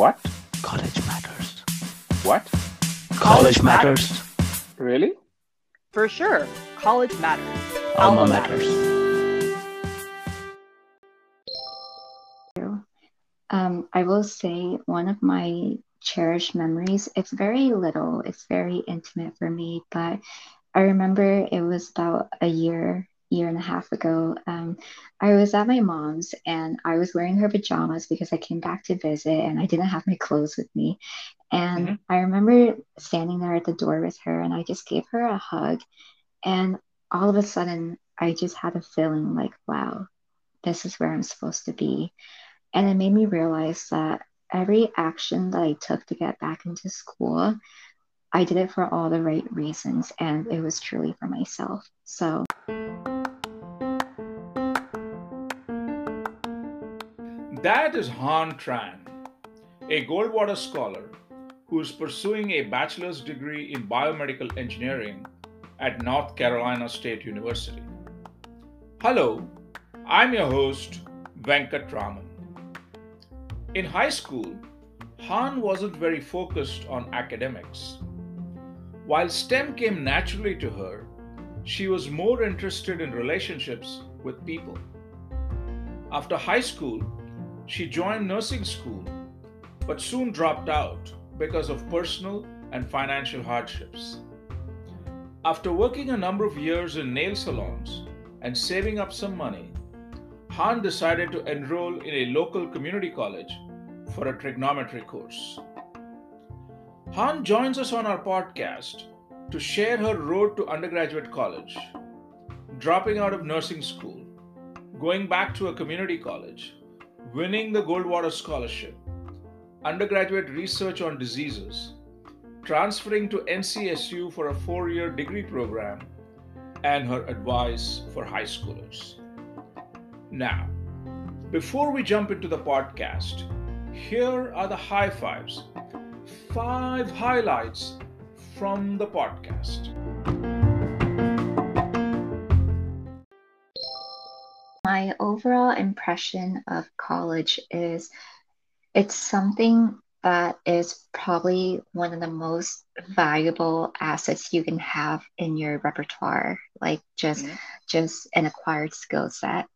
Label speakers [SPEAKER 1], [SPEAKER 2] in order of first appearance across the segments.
[SPEAKER 1] What?
[SPEAKER 2] College matters.
[SPEAKER 1] What?
[SPEAKER 2] College matters.
[SPEAKER 1] Really?
[SPEAKER 3] For sure. College matters.
[SPEAKER 2] Alma matters.
[SPEAKER 4] Um, I will say one of my cherished memories, it's very little, it's very intimate for me, but I remember it was about a year, year and a half ago. Um, I was at my mom's and I was wearing her pajamas because I came back to visit and I didn't have my clothes with me. And
[SPEAKER 1] Mhm.
[SPEAKER 4] I remember standing there at the door with her and I just gave her a hug. And all of a sudden, I just had a feeling like, wow, this is where I'm supposed to be. And it made me realize that every action that I took to get back into school, I did it for all the right reasons, and it was truly for myself. So,
[SPEAKER 5] That is Hanh Tran, a Goldwater scholar who is pursuing a bachelor's degree in biomedical engineering at North Carolina State University. Hello, I'm your host, Venkat Raman. In high school, Hanh wasn't very focused on academics. While STEM came naturally to her, she was more interested in relationships with people. After high school, she joined nursing school, but soon dropped out because of personal and financial hardships. After working a number of years in nail salons and saving up some money, Hanh decided to enroll in a local community college for a trigonometry course. Hanh joins us on our podcast to share her road to undergraduate college, dropping out of nursing school, going back to a community college, winning the Goldwater Scholarship, undergraduate research on diseases, transferring to NCSU for a four year degree program, and her advice for high schoolers. Now, before we jump into the podcast, here are the high fives. Five highlights from the podcast.
[SPEAKER 4] my overall impression of college is it's something that is probably one of the most valuable assets you can have in your repertoire, like just
[SPEAKER 1] Mhm.
[SPEAKER 4] just an acquired skill set.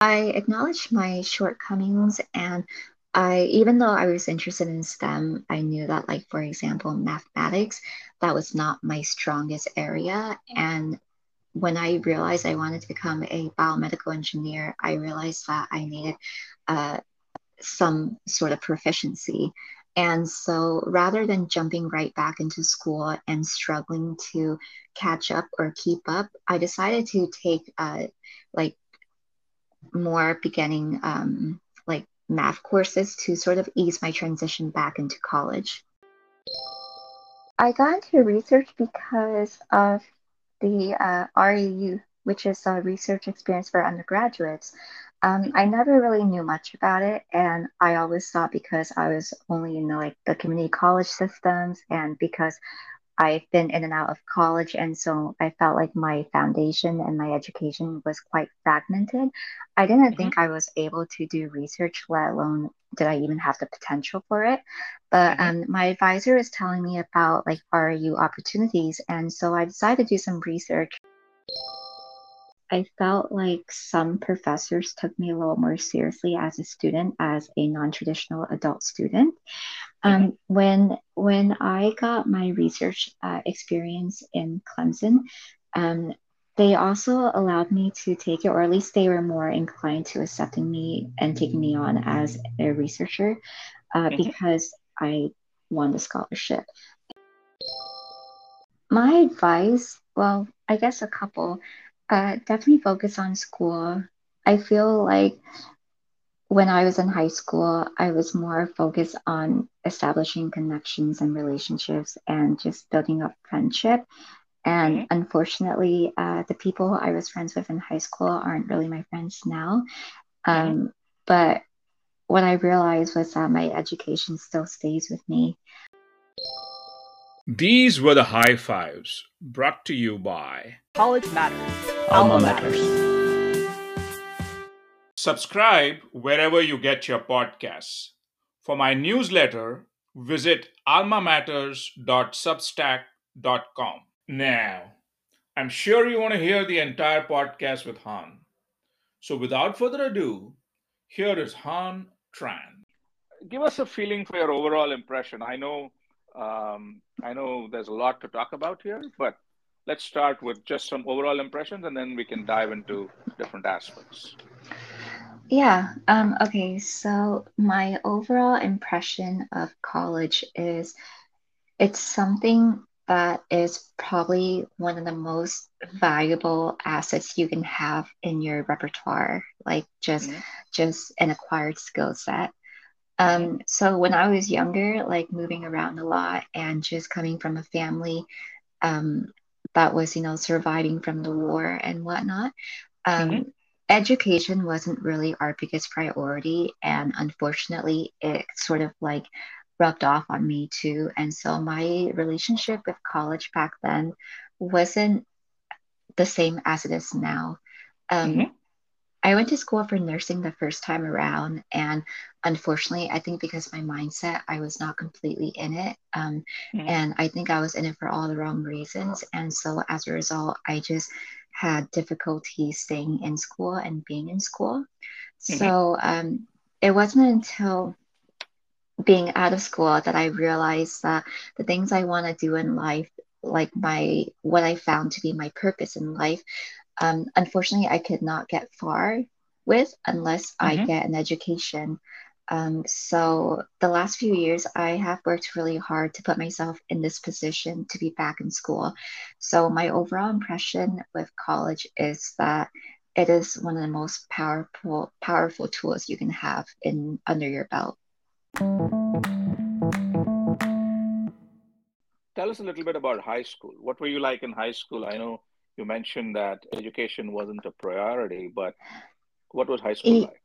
[SPEAKER 4] I acknowledge my shortcomings and I even though I was interested in STEM, I knew that like for example, mathematics, that was not my strongest area. And when I realized I wanted to become a biomedical engineer, I realized that I needed uh, some sort of proficiency. And so rather than jumping right back into school and struggling to catch up or keep up, I decided to take uh, like more beginning um, math courses to sort of ease my transition back into college. I got into research because of the uh, REU, which is a research experience for undergraduates. Um, I never really knew much about it, and I always thought because I was only in the, like the community college systems, and because I've been in and out of college, and so I felt like my foundation and my education was quite fragmented. I didn't think I was able to do research, let alone did I even have the potential for it. But
[SPEAKER 1] Mhm.
[SPEAKER 4] um, my advisor is telling me about like REU opportunities, and so I decided to do some research. I felt like some professors took me a little more seriously as a student, as a non-traditional adult student. Um, when when I got my research uh, experience in Clemson, um, they also allowed me to take it, or at least they were more inclined to accepting me and taking me on as a researcher uh,
[SPEAKER 1] Mhm.
[SPEAKER 4] because I won the scholarship. My advice, well, I guess a couple, uh, definitely focus on school. I feel like when I was in high school, I was more focused on establishing connections and relationships and just building up friendship. And unfortunately, uh, the people I was friends with in high school aren't really my friends now. Um, But what I realized was that my education still stays with me.
[SPEAKER 5] These were the high fives brought to you by
[SPEAKER 3] College matters.
[SPEAKER 2] Alma matters.
[SPEAKER 5] Subscribe wherever you get your podcasts. For my newsletter, visit almamatters.substack.com. Now, I'm sure you want to hear the entire podcast with Hanh. So without further ado, here is Hanh Tran. Give us a feeling for your overall impression. I know um, I know there's a lot to talk about here, but let's start with just some overall impressions and then we can dive into different aspects.
[SPEAKER 4] Yeah. Um, okay. So my overall impression of college is it's something that is probably one of the most valuable assets you can have in your repertoire, like just mm-hmm. just an acquired skill set. Um, so when I was younger, like moving around a lot and just coming from a family um, that was, you know, surviving from the war and whatnot, um, mm-hmm. education wasn't really our biggest priority and unfortunately it sort of like rubbed off on me too. And so my relationship with college back then wasn't the same as it is now. Um, mm-hmm. I went to school for nursing the first time around and unfortunately i think because my mindset i was not completely in it um, mm-hmm. and i think i was in it for all the wrong reasons and so as a result i just had difficulty staying in school and being in school. Mm-hmm. So um, it wasn't until being out of school that I realized that the things I want to do in life, like my what I found to be my purpose in life, um, unfortunately, I could not get far with unless mm-hmm. I get an education. Um, so the last few years, I have worked really hard to put myself in this position to be back in school. So my overall impression with college is that it is one of the most powerful powerful tools you can have in under your belt.
[SPEAKER 5] Tell us a little bit about high school. What were you like in high school? I know you mentioned that education wasn't a priority, but what was high school like?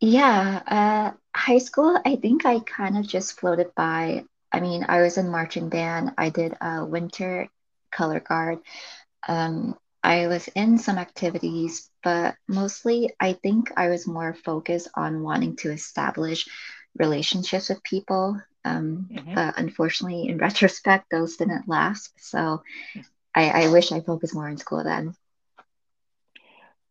[SPEAKER 4] Yeah, uh, high school, I think I kind of just floated by. I mean, I was in marching band. I did a winter color guard. Um, I was in some activities, but mostly I think I was more focused on wanting to establish relationships with people. Um, mm-hmm. But unfortunately, in retrospect, those didn't last. So I, I wish I focused more in school then.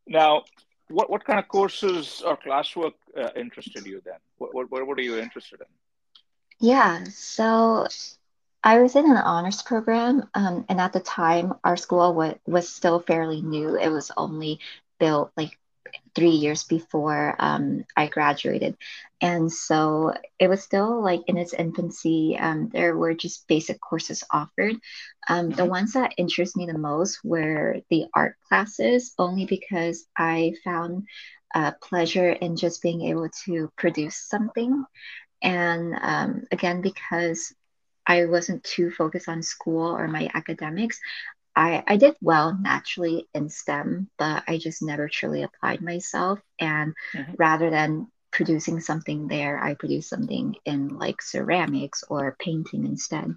[SPEAKER 5] Now, what what kind of courses or classwork uh, interested you then? What, what what are you interested in?
[SPEAKER 4] Yeah, so I was in an honors program, um, and at the time, our school was was still fairly new. It was only built like three years before um, I graduated. And so it was still like in its infancy. Um, there were just basic courses offered. Um, the mm-hmm. ones that interest me the most were the art classes, only because I found uh, pleasure in just being able to produce something. And um, again, because I wasn't too focused on school or my academics, I, I did well naturally in STEM, but I just never truly applied myself. And mm-hmm. rather than producing something there, I produced something in like ceramics or painting instead.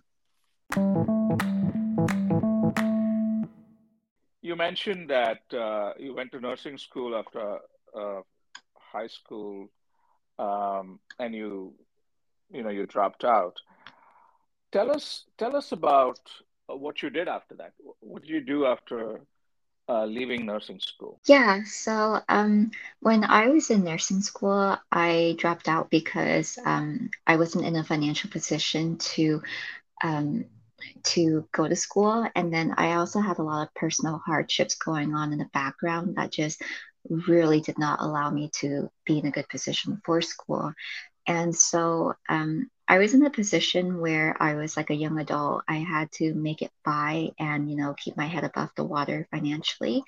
[SPEAKER 5] You mentioned that uh, you went to nursing school after uh, high school, um, and you, you know, you dropped out. Tell us, tell us about what you did after that. What did you do after uh, leaving nursing school?
[SPEAKER 4] Yeah, so um, when I was in nursing school, I dropped out because um, I wasn't in a financial position to um, to go to school, and then I also had a lot of personal hardships going on in the background that just really did not allow me to be in a good position for school. And so um, I was in a position where I was like a young adult. I had to make it by and, you know, keep my head above the water financially.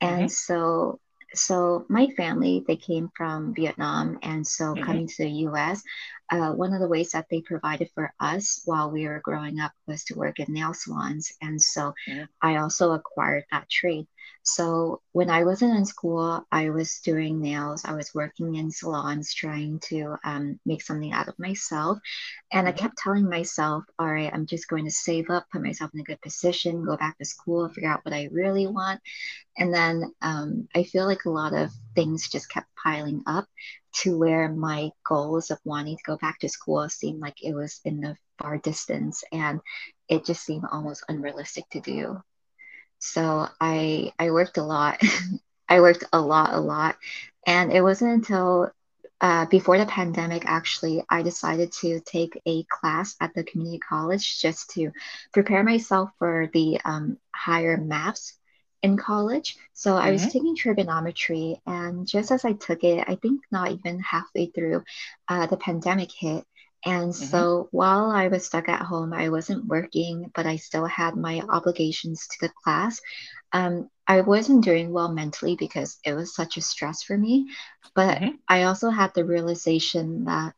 [SPEAKER 4] And mm-hmm. so so my family they came from vietnam and so mm-hmm. coming to the us uh, one of the ways that they provided for us while we were growing up was to work in nail salons and so mm-hmm. i also acquired that trade So when I wasn't in school, I was doing nails. I was working in salons, trying to um, make something out of myself. And I
[SPEAKER 5] Mhm.
[SPEAKER 4] kept telling myself, all right, I'm just going to save up, put myself in a good position, go back to school, figure out what I really want. And then um, I feel like a lot of things just kept piling up to where my goals of wanting to go back to school seemed like it was in the far distance and it just seemed almost unrealistic to do. So I I worked a lot. I worked a lot, a lot. And it wasn't until uh, before the pandemic, actually, I decided to take a class at the community college just to prepare myself for the um, higher maths in college. So I was
[SPEAKER 5] Mhm.
[SPEAKER 4] taking trigonometry, and just as I took it, I think not even halfway through, uh, the pandemic hit. And
[SPEAKER 5] Mhm.
[SPEAKER 4] so while I was stuck at home, I wasn't working, but I still had my obligations to the class. Um, I wasn't doing well mentally because it was such a stress for me. But
[SPEAKER 5] Mhm.
[SPEAKER 4] I also had the realization that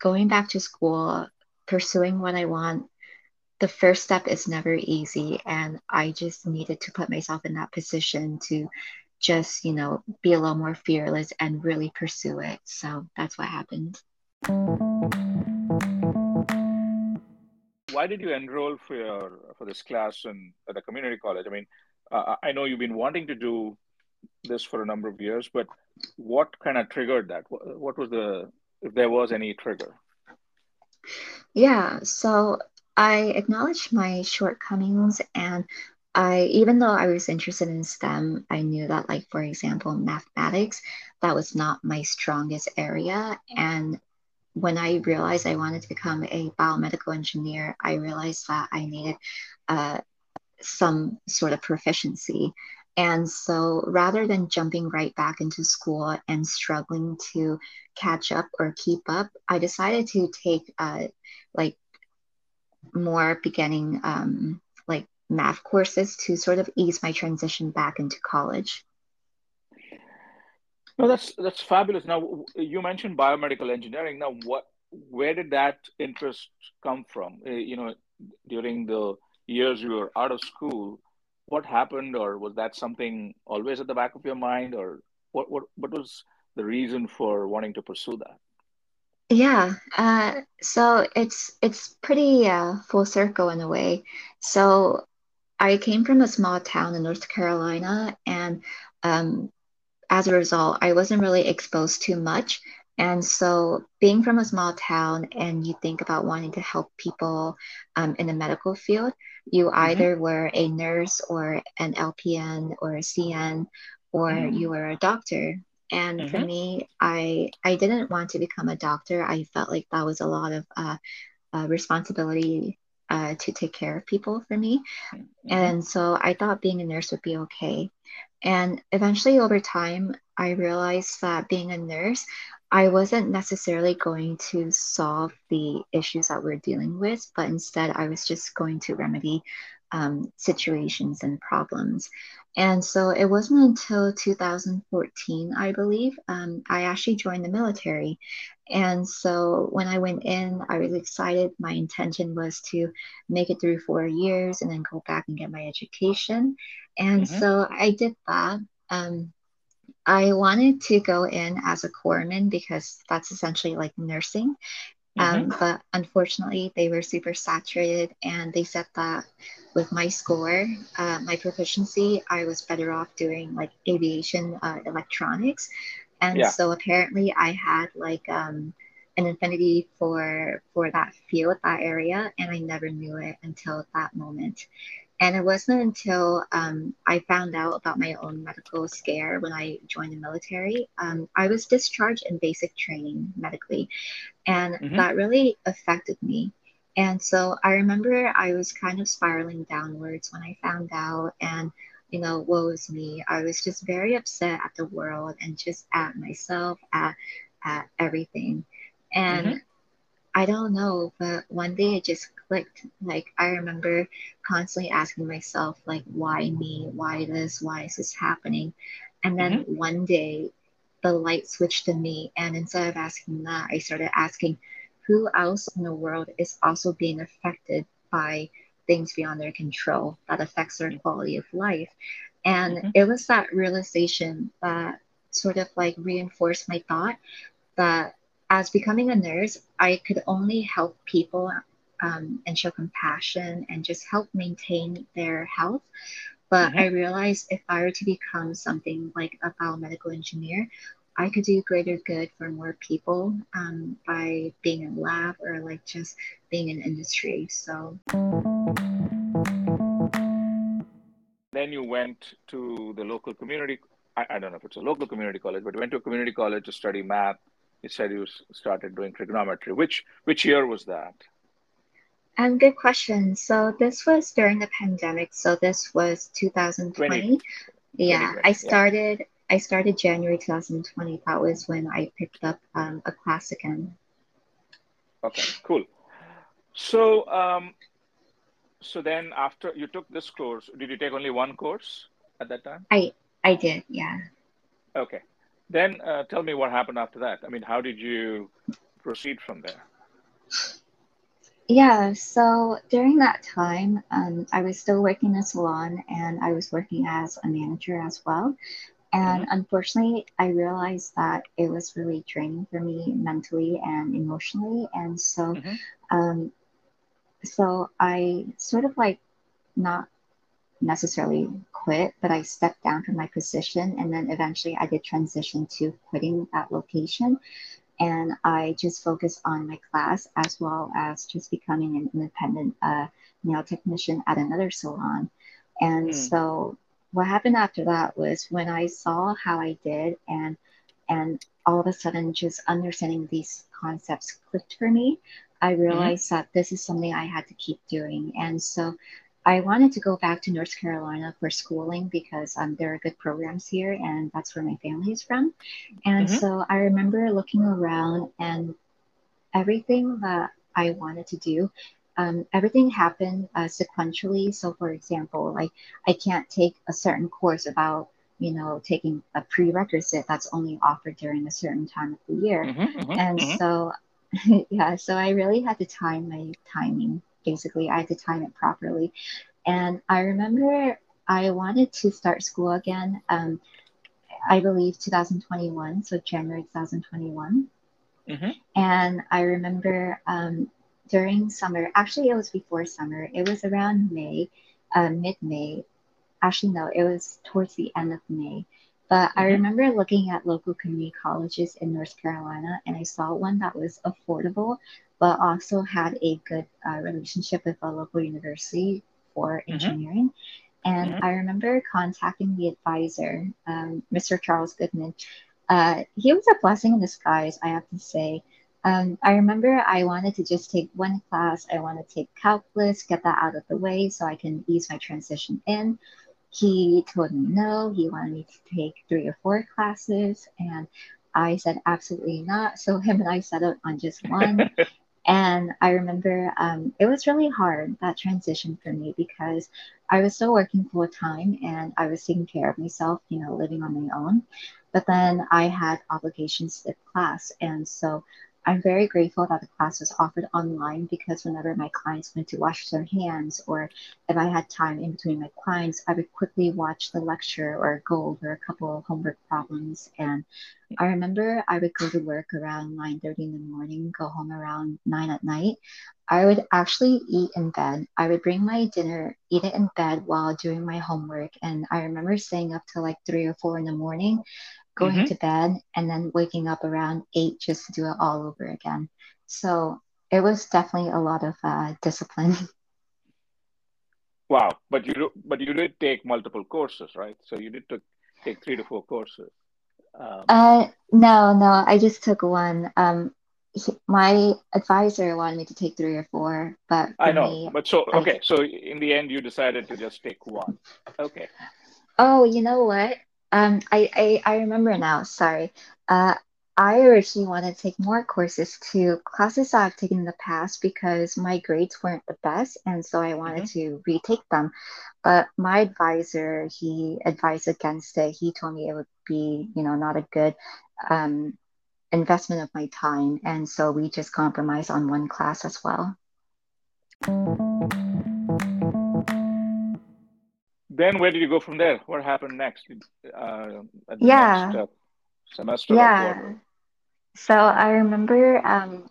[SPEAKER 4] going back to school, pursuing what I want, the first step is never easy. And I just needed to put myself in that position to just, you know, be a little more fearless and really pursue it. So that's what happened.
[SPEAKER 5] Why did you enroll for your for this class in at the community college? I mean, uh, I know you've been wanting to do this for a number of years, but what kind of triggered that? What, what was the if there was any trigger?
[SPEAKER 4] Yeah, so I acknowledged my shortcomings and I even though I was interested in STEM, I knew that like for example, mathematics, that was not my strongest area. And when I realized I wanted to become a biomedical engineer, I realized that I needed uh, some sort of proficiency. And so rather than jumping right back into school and struggling to catch up or keep up, I decided to take uh, like more beginning um, like math courses to sort of ease my transition back into college.
[SPEAKER 5] No, that's that's fabulous. Now, you mentioned biomedical engineering. Now, what where did that interest come from? Uh, You know, during the years you were out of school, what happened, or was that something always at the back of your mind, or what what what was the reason for wanting to pursue that?
[SPEAKER 4] Yeah, uh, so it's it's pretty uh, full circle in a way. So I came from a small town in North Carolina, and um, as a result, I wasn't really exposed to much. And so, being from a small town and you think about wanting to help people um, in the medical field, you
[SPEAKER 5] hmm
[SPEAKER 4] either were a nurse or an LPN or a CN or you were a doctor. And for
[SPEAKER 5] hmm
[SPEAKER 4] me, I I didn't want to become a doctor. I felt like that was a lot of uh, uh, responsibility uh, to take care of people for me.
[SPEAKER 5] hmm
[SPEAKER 4] And so I thought being a nurse would be okay. And eventually, over time, I realized that being a nurse, I wasn't necessarily going to solve the issues that we're dealing with, but instead, I was just going to remedy um, situations and problems. And so it wasn't until 2014, I believe, um, I actually joined the military. And so when I went in, I was excited. My intention was to make it through four years and then go back and get my education. And
[SPEAKER 5] hmm
[SPEAKER 4] so I did that. Um, I wanted to go in as a corpsman because that's essentially like nursing. Um, but unfortunately, they were super saturated, and they said that with my score, uh, my proficiency, I was better off doing like aviation uh, electronics. And
[SPEAKER 5] Yeah.
[SPEAKER 4] so apparently, I had like um, an affinity for for that field, that area, and I never knew it until that moment. And it wasn't until um, I found out about my own medical scare when I joined the military. Um, I was discharged in basic training medically, and
[SPEAKER 5] hmm
[SPEAKER 4] that really affected me. And so I remember I was kind of spiraling downwards when I found out, and you know, woe is me. I was just very upset at the world and just at myself, at at everything. And
[SPEAKER 5] hmm
[SPEAKER 4] I don't know, but one day it just clicked. Like I remember constantly asking myself, like, why me? Why this? Why is this happening? And then
[SPEAKER 5] hmm
[SPEAKER 4] one day the light switched to me, and instead of asking that, I started asking, who else in the world is also being affected by things beyond their control that affects their quality of life? And
[SPEAKER 5] Mhm.
[SPEAKER 4] it was that realization that sort of like reinforced my thought that as becoming a nurse, I could only help people um, and show compassion and just help maintain their health. But
[SPEAKER 5] Mhm.
[SPEAKER 4] I realized if I were to become something like a biomedical engineer, I could do greater good for more people um, by being in lab or like just being in industry. So
[SPEAKER 5] Then you went to the local community. I, I don't know if it's a local community college, but you went to a community college to study math. You said you started doing trigonometry. Which which year was that?
[SPEAKER 4] Um, good question. So this was during the pandemic. So this was 2020. Yeah,
[SPEAKER 5] 2020,
[SPEAKER 4] I
[SPEAKER 5] yeah.
[SPEAKER 4] started I started January 2020. That was when I picked up um, a class again.
[SPEAKER 5] Okay, cool. So um, so then after you took this course, did you take only one course at that time?
[SPEAKER 4] I I did, yeah.
[SPEAKER 5] Okay. Then uh, tell me what happened after that. I mean, how did you proceed from there?
[SPEAKER 4] Yeah, so during that time, um, I was still working in a salon and I was working as a manager as well. And unfortunately, I realized that it was really draining for me mentally and emotionally. And so,
[SPEAKER 5] Mhm.
[SPEAKER 4] um, so I sort of like not necessarily quit, but I stepped down from my position. And then eventually I did transition to quitting that location. And I just focused on my class as well as just becoming an independent uh, nail technician at another salon. And
[SPEAKER 5] Mm.
[SPEAKER 4] so what happened after that was when I saw how I did and and all of a sudden just understanding these concepts clicked for me, I realized that this is something I had to keep doing. And so I wanted to go back to North Carolina for schooling because um, there are good programs here and that's where my family is from. And
[SPEAKER 5] Mhm.
[SPEAKER 4] so I remember looking around and everything that I wanted to do, um, everything happened uh, sequentially. So, for example, like I can't take a certain course about, you know, taking a prerequisite that's only offered during a certain time of the year.
[SPEAKER 5] Mhm, mhm,
[SPEAKER 4] And
[SPEAKER 5] mhm.
[SPEAKER 4] so, yeah, so I really had to time my timing. Basically, I had to time it properly. And I remember I wanted to start school again. Um, I believe 2021, so January 2021.
[SPEAKER 5] Mhm.
[SPEAKER 4] And I remember um, during summer, actually, it was before summer, it was around May, uh, mid May. Actually, no, it was towards the end of May. But I
[SPEAKER 5] Mhm.
[SPEAKER 4] remember looking at local community colleges in North Carolina, and I saw one that was affordable, but also had a good uh, relationship with a local university for
[SPEAKER 5] Mhm.
[SPEAKER 4] engineering. And
[SPEAKER 5] Mhm.
[SPEAKER 4] I remember contacting the advisor, um, Mr. Charles Goodman. Uh, he was a blessing in disguise, I have to say. Um, I remember I wanted to just take one class. I want to take calculus, get that out of the way so I can ease my transition in. He told me no, he wanted me to take three or four classes. And I said, absolutely not. So him and I settled on just one. And I remember um, it was really hard, that transition for me, because I was still working full time and I was taking care of myself, you know, living on my own. But then I had obligations to class. And so I'm very grateful that the class was offered online because whenever my clients went to wash their hands or if I had time in between my clients, I would quickly watch the lecture or go over a couple of homework problems. And I remember I would go to work around 9:30 in the morning, go home around 9 at night. I would actually eat in bed. I would bring my dinner, eat it in bed while doing my homework. And I remember staying up till like three or four in the morning, going
[SPEAKER 5] Mhm.
[SPEAKER 4] to bed, and then waking up around eight just to do it all over again. So it was definitely a lot of uh, discipline.
[SPEAKER 5] Wow, but you do, but you did take multiple courses, right? So you did took, take three to four courses. Um,
[SPEAKER 4] Uh, no, no, I just took one. Um, he- my advisor wanted me to take three or four, but
[SPEAKER 5] I know,
[SPEAKER 4] me,
[SPEAKER 5] but so
[SPEAKER 4] I
[SPEAKER 5] okay, so in the end, you decided to just take one. Okay.
[SPEAKER 4] Oh, you know what? Um, I, I I remember now. Sorry. Uh, I originally wanted to take more courses too, classes that I've taken in the past because my grades weren't the best, and so I wanted
[SPEAKER 5] hmm
[SPEAKER 4] to retake them. But my advisor, he advised against it. He told me it would be, you know, not a good um investment of my time, and so we just compromised on one class as well.
[SPEAKER 5] Then where did you go from there? What happened next? Uh,
[SPEAKER 4] Yeah,
[SPEAKER 5] next uh, semester
[SPEAKER 4] yeah. So I remember um,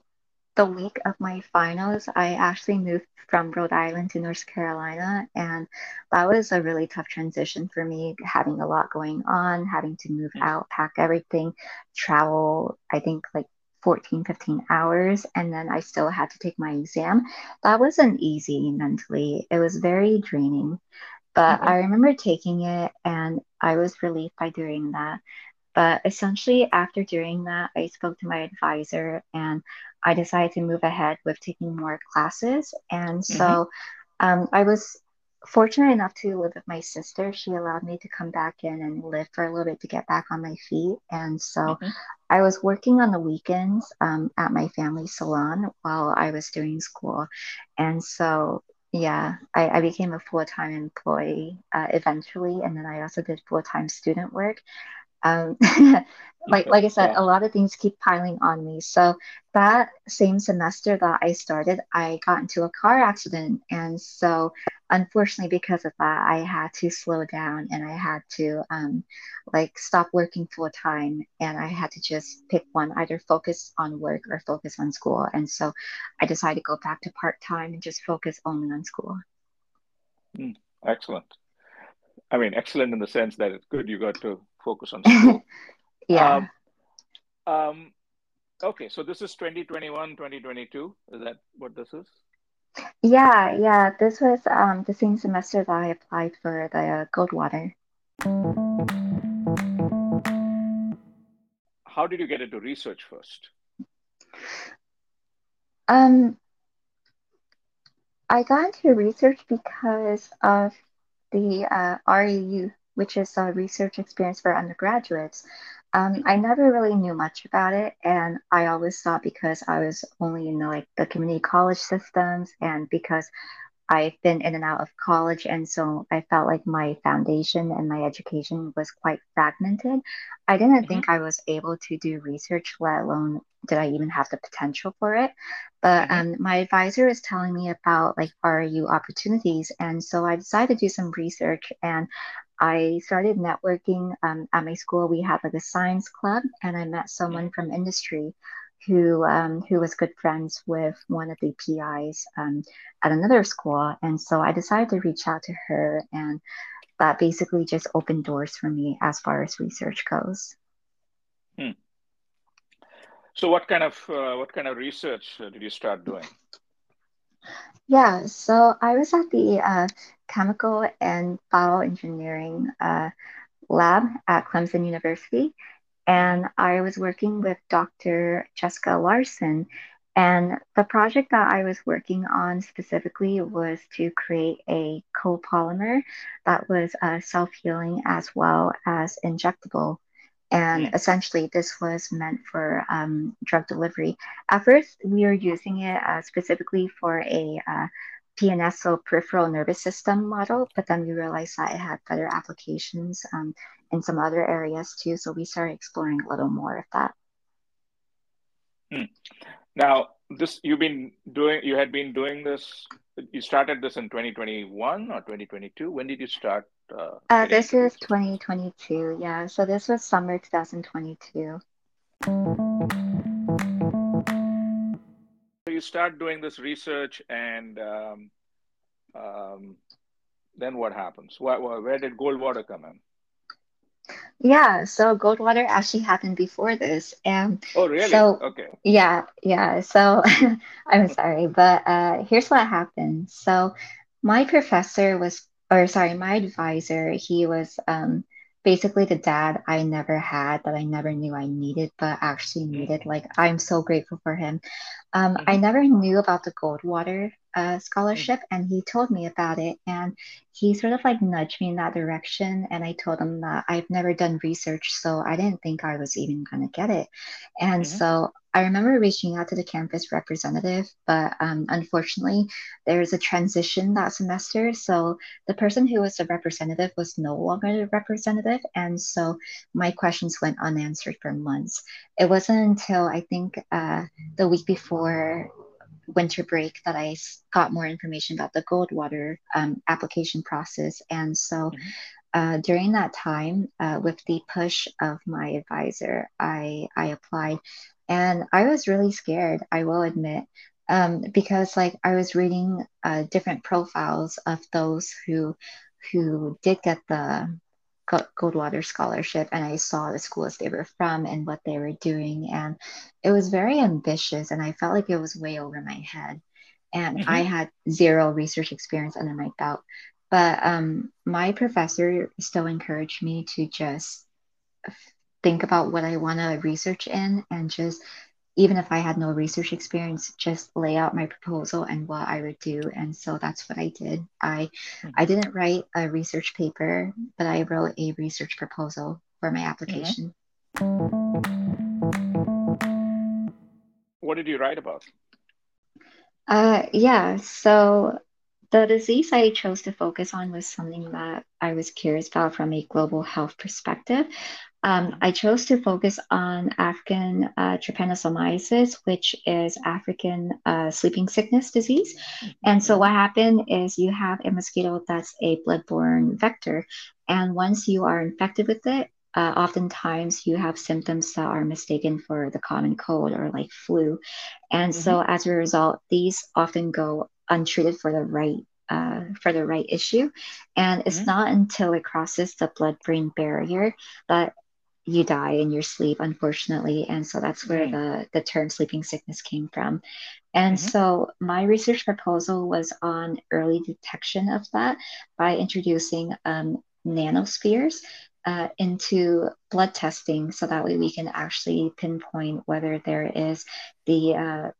[SPEAKER 4] the week of my finals, I actually moved from Rhode Island to North Carolina, and that was a really tough transition for me, having a lot going on, having to move
[SPEAKER 5] Mm,
[SPEAKER 4] out, pack everything, travel, I think like 14, 15 hours, and then I still had to take my exam. That wasn't easy mentally. It was very draining, but
[SPEAKER 5] mhm,
[SPEAKER 4] I remember taking it, and I was relieved by doing that. But essentially, after doing that, I spoke to my advisor and I decided to move ahead with taking more classes. And so um, I was fortunate enough to live with my sister. She allowed me to come back in and live for a little bit to get back on my feet. And so
[SPEAKER 5] mhm.
[SPEAKER 4] I was working on the weekends um, at my family salon while I was doing school. And so, yeah, I, I became a full-time employee uh, eventually. And then I also did full-time student work um, like like I said,
[SPEAKER 5] Yeah.
[SPEAKER 4] a lot of things keep piling on me. So that same semester that I started, I got into a car accident, and so unfortunately, because of that, I had to slow down and I had to um, like stop working full time, and I had to just pick one, either focus on work or focus on school. And so I decided to go back to part time and just focus only on school.
[SPEAKER 5] Mm, excellent. I mean, excellent in the sense that it's good you got to focus on school.
[SPEAKER 4] Yeah.
[SPEAKER 5] Um, um, okay, so this is 2021, 2022. Is that what this is?
[SPEAKER 4] Yeah, yeah. This was um, the same semester that I applied for the uh, Goldwater.
[SPEAKER 5] How did you get into research first?
[SPEAKER 4] Um, I got into research because of the uh, REU, which is a research experience for undergraduates. Um, I never really knew much about it, and I always thought because I was only in the, like the community college systems, and because I've been in and out of college, and so I felt like my foundation and my education was quite fragmented. I didn't
[SPEAKER 5] mhm,
[SPEAKER 4] think I was able to do research, let alone did I even have the potential for it. But
[SPEAKER 5] mhm,
[SPEAKER 4] um, my advisor was telling me about like RU opportunities, and so I decided to do some research, and I started networking. Um, at my school, we had like a science club, and I met someone from industry who um, who was good friends with one of the PIs. Um, at another school. And so I decided to reach out to her, and that basically just opened doors for me as far as research goes.
[SPEAKER 5] hmm. So what kind of uh, what kind of research uh, did you start doing?
[SPEAKER 4] Yeah, so I was at the uh, chemical and bioengineering uh, lab at Clemson University, and I was working with Dr. Jessica Larsen. And the project that I was working on specifically was to create a copolymer that was uh, self-healing as well as injectable. And
[SPEAKER 5] mm,
[SPEAKER 4] essentially, this was meant for um, drug delivery. At first, we were using it uh, specifically for a uh, PNS, so peripheral nervous system model, but then we realized that it had better applications um, in some other areas too. So we started exploring a little more of that.
[SPEAKER 5] mm. Now, this you've been doing, you had been doing this, you started this in 2021 or 2022. When did you start uh,
[SPEAKER 4] Uh, this is 2022. Yeah. So this was summer 2022.
[SPEAKER 5] So you start doing this research, and um, um, then what happens? Where, where, where did Goldwater come in?
[SPEAKER 4] Yeah. So Goldwater actually happened before this. And
[SPEAKER 5] Oh, really?
[SPEAKER 4] so,
[SPEAKER 5] Okay.
[SPEAKER 4] yeah, yeah. So I'm sorry, but uh, here's what happened. So my professor was, or sorry, my advisor, he was um, basically the dad I never had that I never knew I needed, but actually
[SPEAKER 5] Mm,
[SPEAKER 4] needed. Like, I'm so grateful for him. Um, I
[SPEAKER 5] mhm,
[SPEAKER 4] never knew about the Goldwater uh,
[SPEAKER 5] mm,
[SPEAKER 4] scholarship, and he told me about it. And he sort of like nudged me in that direction. And I told him that I've never done research, so I didn't think I was even going to get it. And
[SPEAKER 5] mhm,
[SPEAKER 4] so I remember reaching out to the campus representative, but um, unfortunately, there was a transition that semester. So the person who was the representative was no longer the representative. And so my questions went unanswered for months. It wasn't until I think uh, the week before winter break that I got more information about the Goldwater um, application process. And so mm-hmm. uh, during that time, uh, with the push of my advisor, I, I applied and I was really scared, I will admit. Um, because like I was reading uh, different profiles of those who who did get the Goldwater Scholarship and I saw the schools they were from and what they were doing. And it was very ambitious and I felt like it was way over my head. And mm-hmm. I had zero research experience under my belt. But um, my professor still encouraged me to just think about what I want to research in and just even if I had no research experience, just lay out my proposal and what I would do. And so that's what I did. I mm-hmm. I didn't write a research paper, but I wrote a research proposal for my application.
[SPEAKER 5] What did you write about?
[SPEAKER 4] Uh, yeah, so the disease I chose to focus on was something that I was curious about from a global health perspective. Um, I chose to focus on African uh, trypanosomiasis, which is African uh, sleeping sickness disease. And so, what happened is you have a mosquito that's a bloodborne vector. And once you are infected with it, uh, oftentimes you have symptoms that are mistaken for the common cold or like flu. And mm-hmm. so, as a result, these often go untreated for the right uh, for the right issue. And it's mm-hmm. not until it crosses the blood brain barrier that you die in your sleep unfortunately. And so that's where the the term sleeping sickness came from. And mm-hmm. so my research proposal was on early detection of that by introducing um, nanospheres uh, into blood testing so that way we can actually pinpoint whether there is the uh,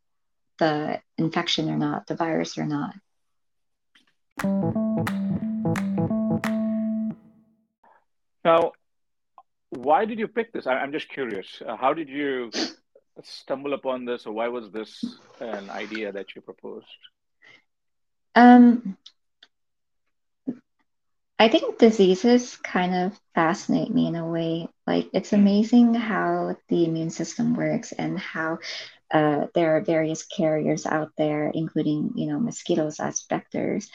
[SPEAKER 4] the infection or not the virus or not.
[SPEAKER 5] Now why did you pick this? I, am just curious. Uh, how did you stumble upon this, or why was this an idea that you proposed?
[SPEAKER 4] Um, I think diseases kind of fascinate me in a way. Like it's hmm. amazing how the immune system works and how uh, there are various carriers out there, including you know mosquitoes as vectors.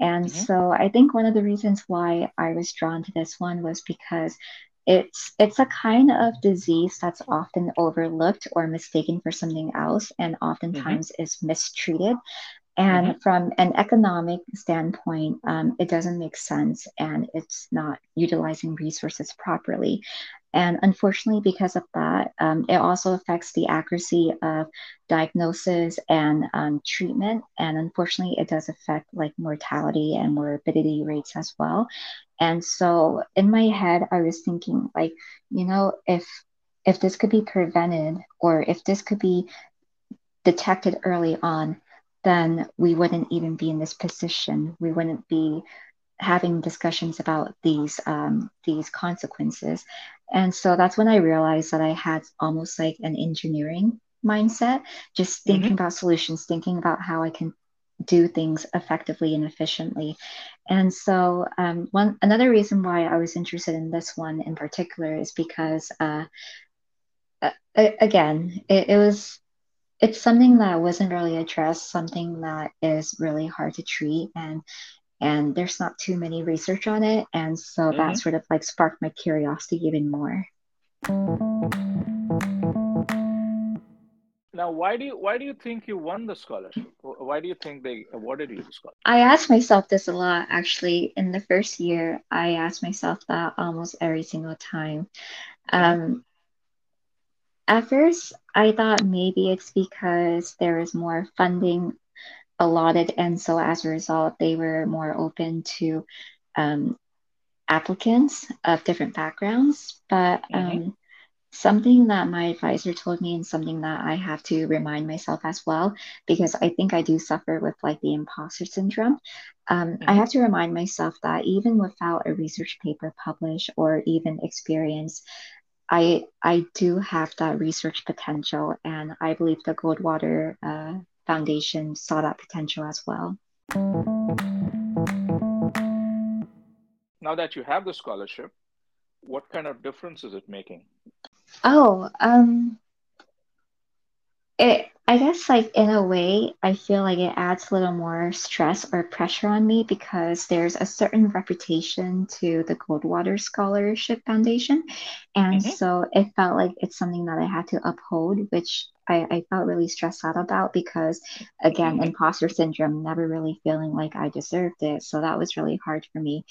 [SPEAKER 4] And mm-hmm. so I think one of the reasons why I was drawn to this one was because it's it's a kind of disease that's often overlooked or mistaken for something else and oftentimes mm-hmm. is mistreated and mm-hmm. from an economic standpoint um, it doesn't make sense and it's not utilizing resources properly and unfortunately, because of that, um, it also affects the accuracy of diagnosis and um, treatment. And unfortunately, it does affect like mortality and morbidity rates as well. And so in my head, I was thinking like, you know, if if this could be prevented or if this could be detected early on, then we wouldn't even be in this position. We wouldn't be having discussions about these um, these consequences and so that's when i realized that i had almost like an engineering mindset just thinking mm-hmm. about solutions thinking about how i can do things effectively and efficiently and so um, one another reason why i was interested in this one in particular is because uh, again it, it was it's something that wasn't really addressed something that is really hard to treat and and there's not too many research on it. And so mm-hmm. that sort of like sparked my curiosity even more.
[SPEAKER 5] Now why do you why do you think you won the scholarship? Why do you think they awarded you the scholarship?
[SPEAKER 4] I asked myself this a lot actually. In the first year i asked myself that almost every single time. Um, at first i thought maybe it's because there is more funding allotted. And so as a result, they were more open to um, applicants of different backgrounds. But mm-hmm. um, something that my advisor told me and something that I have to remind myself as well, because I think I do suffer with like the imposter syndrome. Um, mm-hmm. I have to remind myself that even without a research paper published or even experience, I I do have that research potential, and I believe the Goldwater uh, Foundation saw that potential as well.
[SPEAKER 5] Now that you have the scholarship, what kind of difference is it making?
[SPEAKER 4] Oh, um, it I guess, like, in a way, I feel like it adds a little more stress or pressure on me because there's a certain reputation to the Goldwater Scholarship Foundation. And
[SPEAKER 5] Mhm.
[SPEAKER 4] so it felt like it's something that I had to uphold, which I, I felt really stressed out about because, again,
[SPEAKER 5] Mhm.
[SPEAKER 4] imposter syndrome, never really feeling like I deserved it. So that was really hard for me.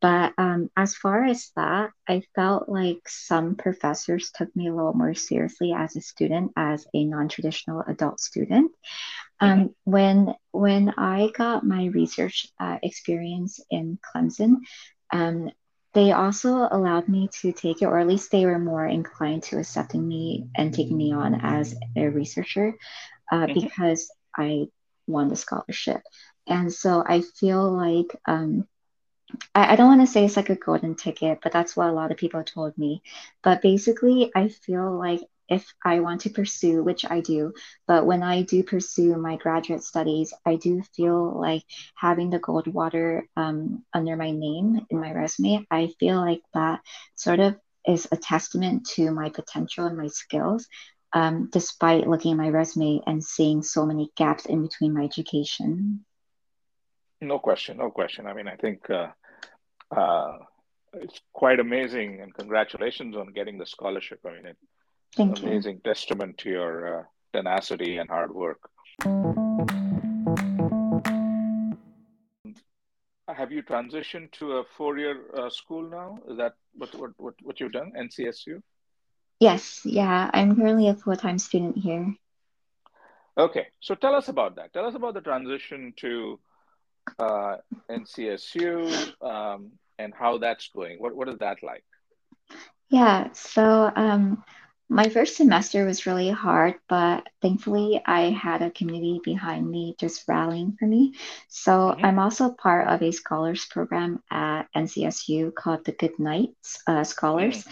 [SPEAKER 4] But um, as far as that, I felt like some professors took me a little more seriously as a student, as a non-traditional adult student. Um, when when I got my research uh, experience in Clemson, um, they also allowed me to take it, or at least they were more inclined to accepting me and taking me on as a researcher uh,
[SPEAKER 5] Mhm.
[SPEAKER 4] because I won the scholarship. And so I feel like um, I, I don't want to say it's like a golden ticket, but that's what a lot of people told me. But basically, I feel like if I want to pursue, which I do, but when I do pursue my graduate studies, I do feel like having the Goldwater um, under my name in my resume, I feel like that sort of is a testament to my potential and my skills, um, despite looking at my resume and seeing so many gaps in between my education.
[SPEAKER 5] No question, no question. I mean, I think uh, uh, it's quite amazing, and congratulations on getting the scholarship. I mean, it's
[SPEAKER 4] Thank you.
[SPEAKER 5] amazing testament to your uh, tenacity and hard work. Have you transitioned to a four-year uh, school now? Is that what, what what what you've done? NCSU?
[SPEAKER 4] Yes, yeah, I'm currently a full-time student here.
[SPEAKER 5] Okay, so tell us about that. Tell us about the transition to uh, NCSU um, and how that's going. What what is that like?
[SPEAKER 4] Yeah, so um, my first semester was really hard, but thankfully I had a community behind me just rallying for me. So
[SPEAKER 5] Mhm.
[SPEAKER 4] I'm also part of a scholars program at NCSU called the Goodnights uh, Scholars.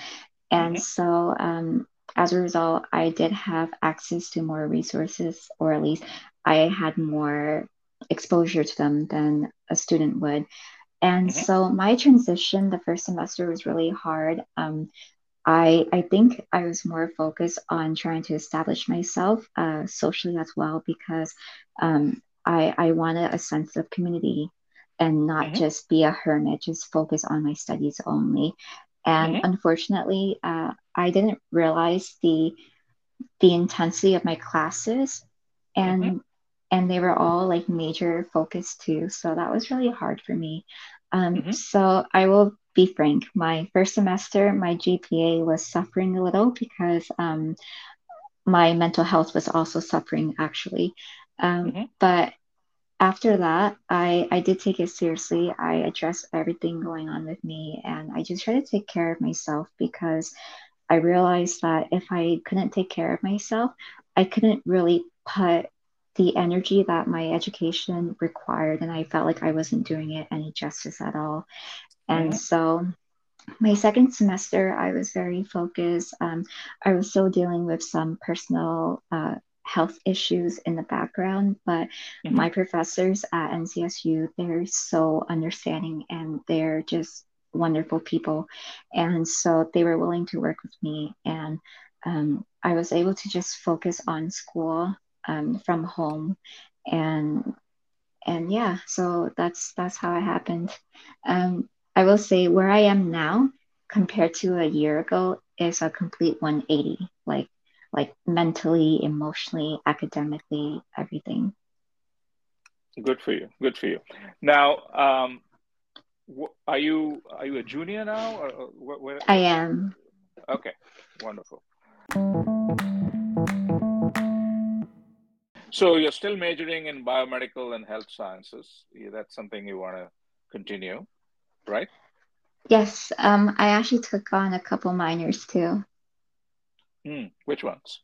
[SPEAKER 4] And
[SPEAKER 5] Mhm.
[SPEAKER 4] so um, as a result, I did have access to more resources, or at least I had more exposure to them than a student would. And
[SPEAKER 5] Mhm.
[SPEAKER 4] so my transition the first semester was really hard. Um, I I think I was more focused on trying to establish myself uh, socially as well because um, I I wanted a sense of community and not
[SPEAKER 5] Mhm.
[SPEAKER 4] just be a hermit, just focus on my studies only. And
[SPEAKER 5] Mhm.
[SPEAKER 4] unfortunately, uh, I didn't realize the the intensity of my classes and and they were all like major focus too so that was really hard for me um,
[SPEAKER 5] Mhm.
[SPEAKER 4] so i will be frank my first semester my gpa was suffering a little because um, my mental health was also suffering actually um,
[SPEAKER 5] Mhm.
[SPEAKER 4] but after that I, I did take it seriously i addressed everything going on with me and i just tried to take care of myself because I realized that if I couldn't take care of myself, I couldn't really put the energy that my education required, and I felt like I wasn't doing it any justice at all. And
[SPEAKER 5] Mhm.
[SPEAKER 4] so, my second semester, I was very focused. Um, I was still dealing with some personal uh, health issues in the background, but
[SPEAKER 5] Mhm.
[SPEAKER 4] my professors at NCSU, they're so understanding and they're just wonderful people. And so they were willing to work with me. And um, I was able to just focus on school um, from home. And and yeah, so that's that's how it happened. Um, I will say where I am now compared to a year ago is a complete 180, like like mentally, emotionally, academically, everything.
[SPEAKER 5] Good for you. Good for you. Now, um, wh- are you are you a junior now, or, or where, where?
[SPEAKER 4] I am.
[SPEAKER 5] Okay, wonderful. So you're still majoring in biomedical and health sciences. Yeah, That's something you want to continue, right?
[SPEAKER 4] Yes, um, I actually took on a couple minors too.
[SPEAKER 5] Hmm. Which ones?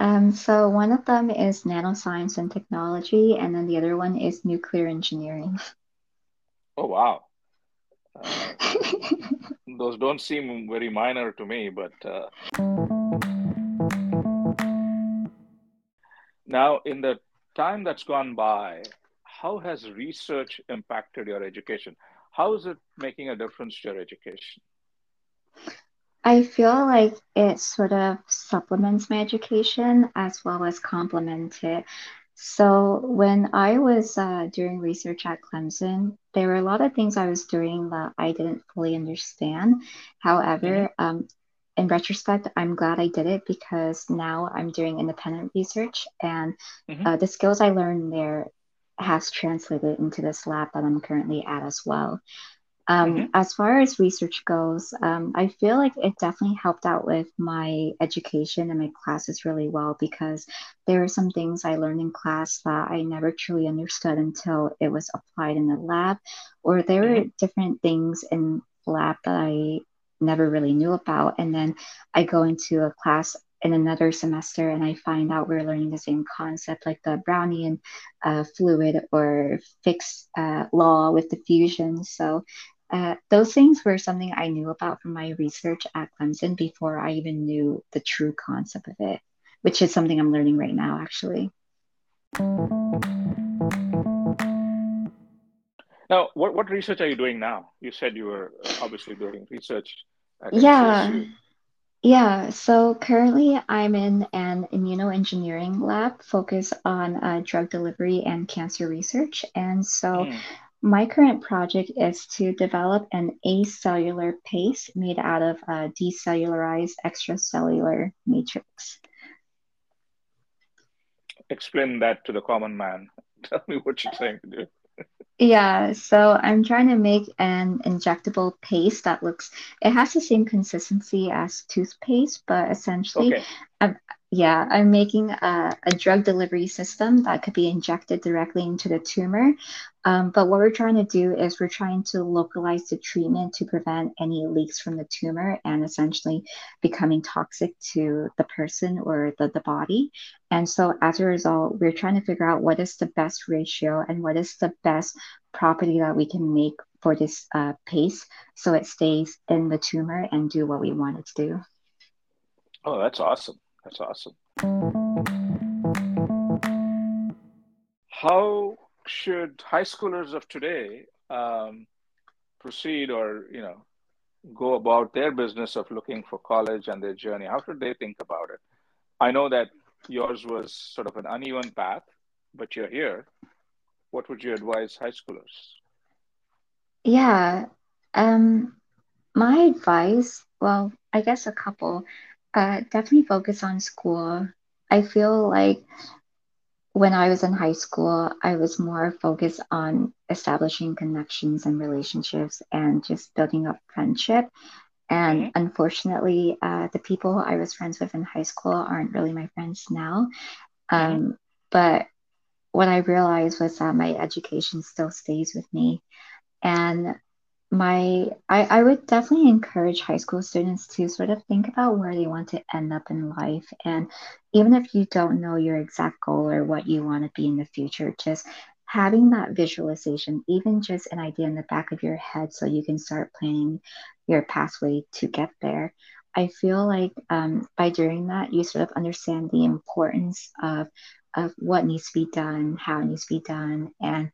[SPEAKER 4] Um, so one of them is nanoscience and technology, and then the other one is nuclear engineering.
[SPEAKER 5] Oh, wow. Uh, those don't seem very minor to me, but uh, now in the time that's gone by, how has research impacted your education? How is it making a difference to your education?
[SPEAKER 4] I feel like it sort of supplements my education as well as complements it. So when I was uh, doing research at Clemson, there were a lot of things I was doing that I didn't fully understand. However, um, in retrospect, I'm glad I did it because now I'm doing independent research and
[SPEAKER 5] hmm
[SPEAKER 4] uh, the skills I learned there has translated into this lab that I'm currently at as well. Um,
[SPEAKER 5] hmm
[SPEAKER 4] as far as research goes, um, I feel like it definitely helped out with my education and my classes really well because there were some things I learned in class that I never truly understood until it was applied in the lab, or there were
[SPEAKER 5] hmm
[SPEAKER 4] different things in lab that I never really knew about. And then I go into a class in another semester and I find out we're learning the same concept, like the Brownian uh, fluid or Fick's uh, law with diffusion. So uh, those things were something I knew about from my research at Clemson before I even knew the true concept of it, which is something I'm learning right now, actually.
[SPEAKER 5] Now, what, what research are you doing now? You said you were uh, obviously doing research at
[SPEAKER 4] Yeah, yeah. So currently I'm in an immunoengineering lab focused on uh, drug delivery and cancer research. And so
[SPEAKER 5] Mm.
[SPEAKER 4] my current project is to develop an acellular paste made out of uh, decellularized extracellular matrix.
[SPEAKER 5] Explain that to the common man. Tell me what you're trying to do.
[SPEAKER 4] Yeah, so I'm trying to make an injectable paste that looks, it has the same consistency as toothpaste, but essentially,
[SPEAKER 5] Okay.
[SPEAKER 4] I'm, yeah, I'm making a, a drug delivery system that could be injected directly into the tumor. Um, but what we're trying to do is we're trying to localize the treatment to prevent any leaks from the tumor and essentially becoming toxic to the person or the, the body. And so as a result, we're trying to figure out what is the best ratio and what is the best property that we can make for this uh, paste so it stays in the tumor and do what we want it to do.
[SPEAKER 5] Oh, that's awesome. That's awesome. How should high schoolers of today um, proceed or, you know, go about their business of looking for college and their journey? How should they think about it? I know that yours was sort of an uneven path, but you're here. What would you advise high schoolers?
[SPEAKER 4] Yeah. Um, my advice, well, I guess a couple, uh, definitely focus on school. I feel like when I was in high school, I was more focused on establishing connections and relationships and just building up friendship. And
[SPEAKER 5] hmm
[SPEAKER 4] unfortunately, uh, the people I was friends with in high school aren't really my friends now.
[SPEAKER 5] hmm
[SPEAKER 4] Um, but what I realized was that my education still stays with me. And my I, I would definitely encourage high school students to sort of think about where they want to end up in life. And even if you don't know your exact goal or what you want to be in the future, just having that visualization, even just an idea in the back of your head so you can start planning your pathway to get there. I feel like um, by doing that, you sort of understand the importance of of what needs to be done, how it needs to be done, and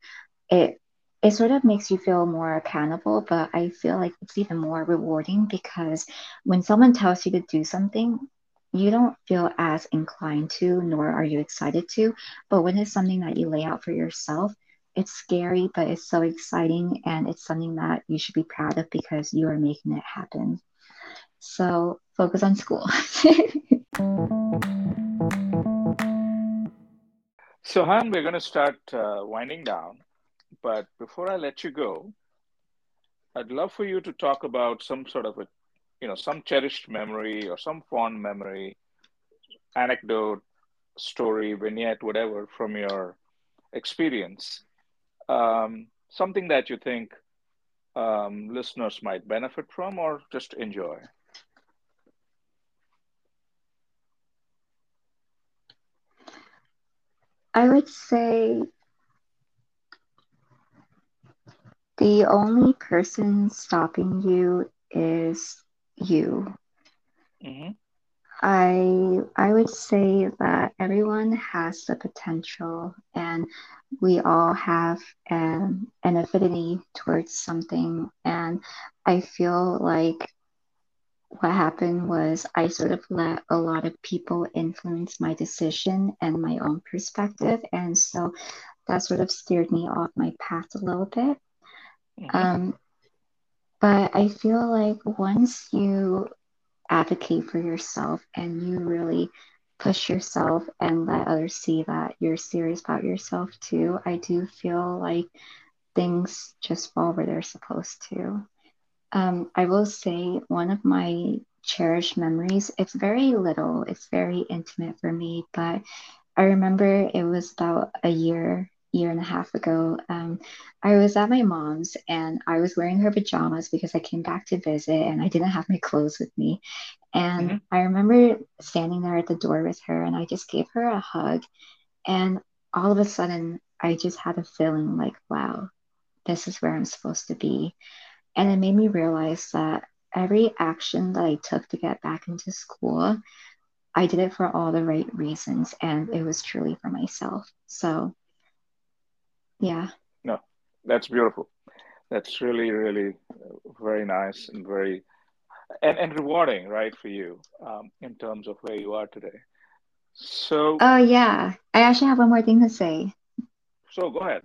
[SPEAKER 4] it it sort of makes you feel more accountable, but I feel like it's even more rewarding because when someone tells you to do something, you don't feel as inclined to, nor are you excited to. But when it's something that you lay out for yourself, it's scary, but it's so exciting and it's something that you should be proud of because you are making it happen. So focus on school.
[SPEAKER 5] So, Hanh, we're going to start uh, winding down. But before I let you go, I'd love for you to talk about some sort of a, you know, some cherished memory or some fond memory, anecdote, story, vignette, whatever, from your experience. Um, something that you think um, listeners might benefit from or just enjoy.
[SPEAKER 4] I would say the only person stopping you is you.
[SPEAKER 5] hmm
[SPEAKER 4] I I would say that everyone has the potential and we all have an, an affinity towards something and I feel like what happened was I sort of let a lot of people influence my decision and my own perspective. And so that sort of steered me off my path a little bit.
[SPEAKER 5] Mhm.
[SPEAKER 4] Um, but I feel like once you advocate for yourself and you really push yourself and let others see that you're serious about yourself too, I do feel like things just fall where they're supposed to. Um, I will say one of my cherished memories, it's very little, it's very intimate for me, but I remember it was about a year, year and a half ago. Um, I was at my mom's and I was wearing her pajamas because I came back to visit and I didn't have my clothes with me. And
[SPEAKER 5] Mhm.
[SPEAKER 4] I remember standing there at the door with her and I just gave her a hug. And all of a sudden, I just had a feeling like, wow, this is where I'm supposed to be. And it made me realize that every action that I took to get back into school, I did it for all the right reasons and it was truly for myself. So, yeah.
[SPEAKER 5] No, that's beautiful. That's really, really uh, very nice and very and, and rewarding, right, for you um, in terms of where you are today. So,
[SPEAKER 4] Oh, yeah. I actually have one more thing to say.
[SPEAKER 5] so go ahead.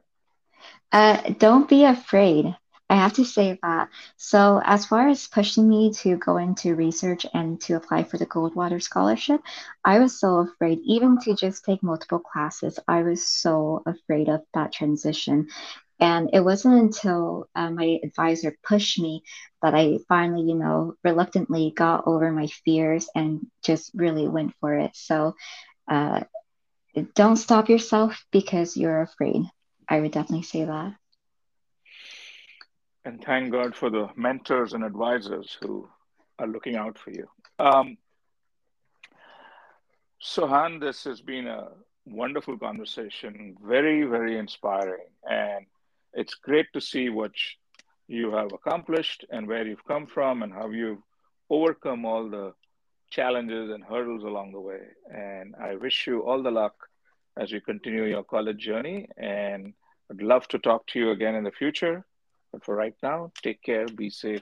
[SPEAKER 4] Uh, don't be afraid. I have to say that. So, as far as pushing me to go into research and to apply for the Goldwater Scholarship, I was so afraid, even to just take multiple classes. I was so afraid of that transition. And it wasn't until uh, my advisor pushed me that I finally, you know, reluctantly got over my fears and just really went for it. So, uh, don't stop yourself because you're afraid. I would definitely say that.
[SPEAKER 5] And thank God for the mentors and advisors who are looking out for you. Um, so, Hanh, this has been a wonderful conversation, very, very inspiring. And it's great to see what you have accomplished and where you've come from and how you've overcome all the challenges and hurdles along the way. And I wish you all the luck as you continue your college journey. And I'd love to talk to you again in the future. But for right now, take care, be safe.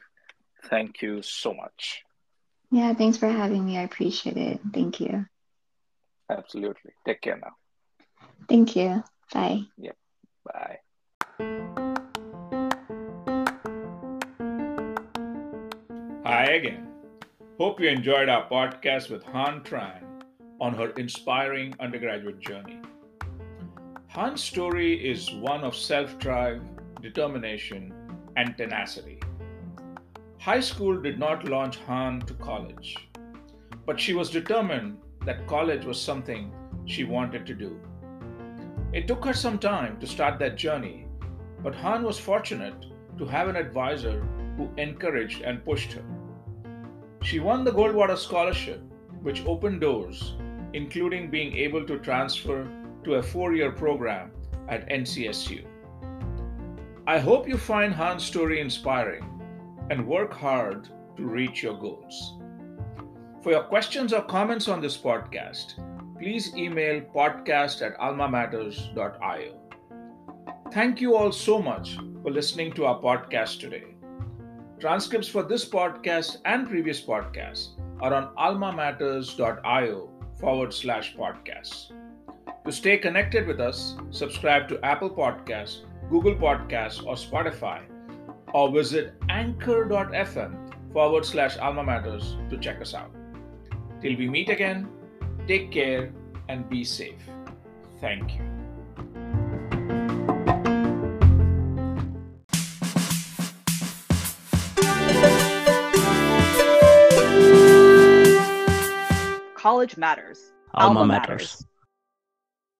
[SPEAKER 5] Thank you so much.
[SPEAKER 4] Yeah, thanks for having me. I appreciate it. Thank you.
[SPEAKER 5] Absolutely. Take care now.
[SPEAKER 4] Thank you. Bye. Yep.
[SPEAKER 5] Bye. Hi again. Hope you enjoyed our podcast with Hanh Tran on her inspiring undergraduate journey. Hanh's story is one of self drive, determination, and tenacity. High school did not launch Hanh to college, but she was determined that college was something she wanted to do. It took her some time to start that journey, but Hanh was fortunate to have an advisor who encouraged and pushed her. She won the Goldwater Scholarship, which opened doors, including being able to transfer to a four year program at NCSU. I hope you find Hanh's story inspiring and work hard to reach your goals. For your questions or comments on this podcast, please email podcast at almamatters.io. Thank you all so much for listening to our podcast today. Transcripts for this podcast and previous podcasts are on almamatters.io forward slash podcasts. To stay connected with us, subscribe to Apple Podcasts, Google Podcasts, or Spotify, or visit anchor.fm forward slash alma matters to check us out. Till we meet again, take care and be safe. Thank you.
[SPEAKER 3] College matters.
[SPEAKER 2] Alma matters.